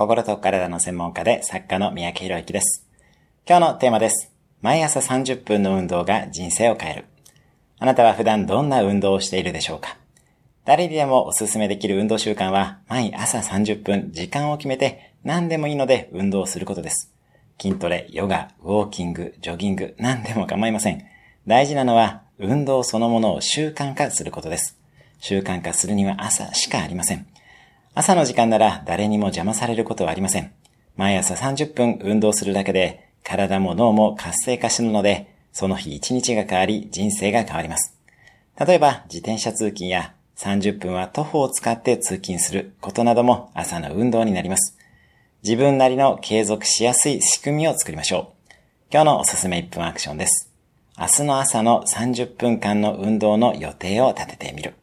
心と体の専門家で作家の三宅博之です。今日のテーマです。毎朝30分の運動が人生を変える。あなたは普段どんな運動をしているでしょうか誰にでもおすすめできる運動習慣は、毎朝30分時間を決めて何でもいいので運動することです。筋トレ、ヨガ、ウォーキング、ジョギング、何でも構いません。大事なのは、運動そのものを習慣化することです。習慣化するには朝しかありません。朝の時間なら誰にも邪魔されることはありません。毎朝30分運動するだけで、体も脳も活性化するので、その日一日が変わり、人生が変わります。例えば、自転車通勤や30分は徒歩を使って通勤することなども朝の運動になります。自分なりの継続しやすい仕組みを作りましょう。今日のおすすめ1分アクションです。明日の朝の30分間の運動の予定を立ててみる。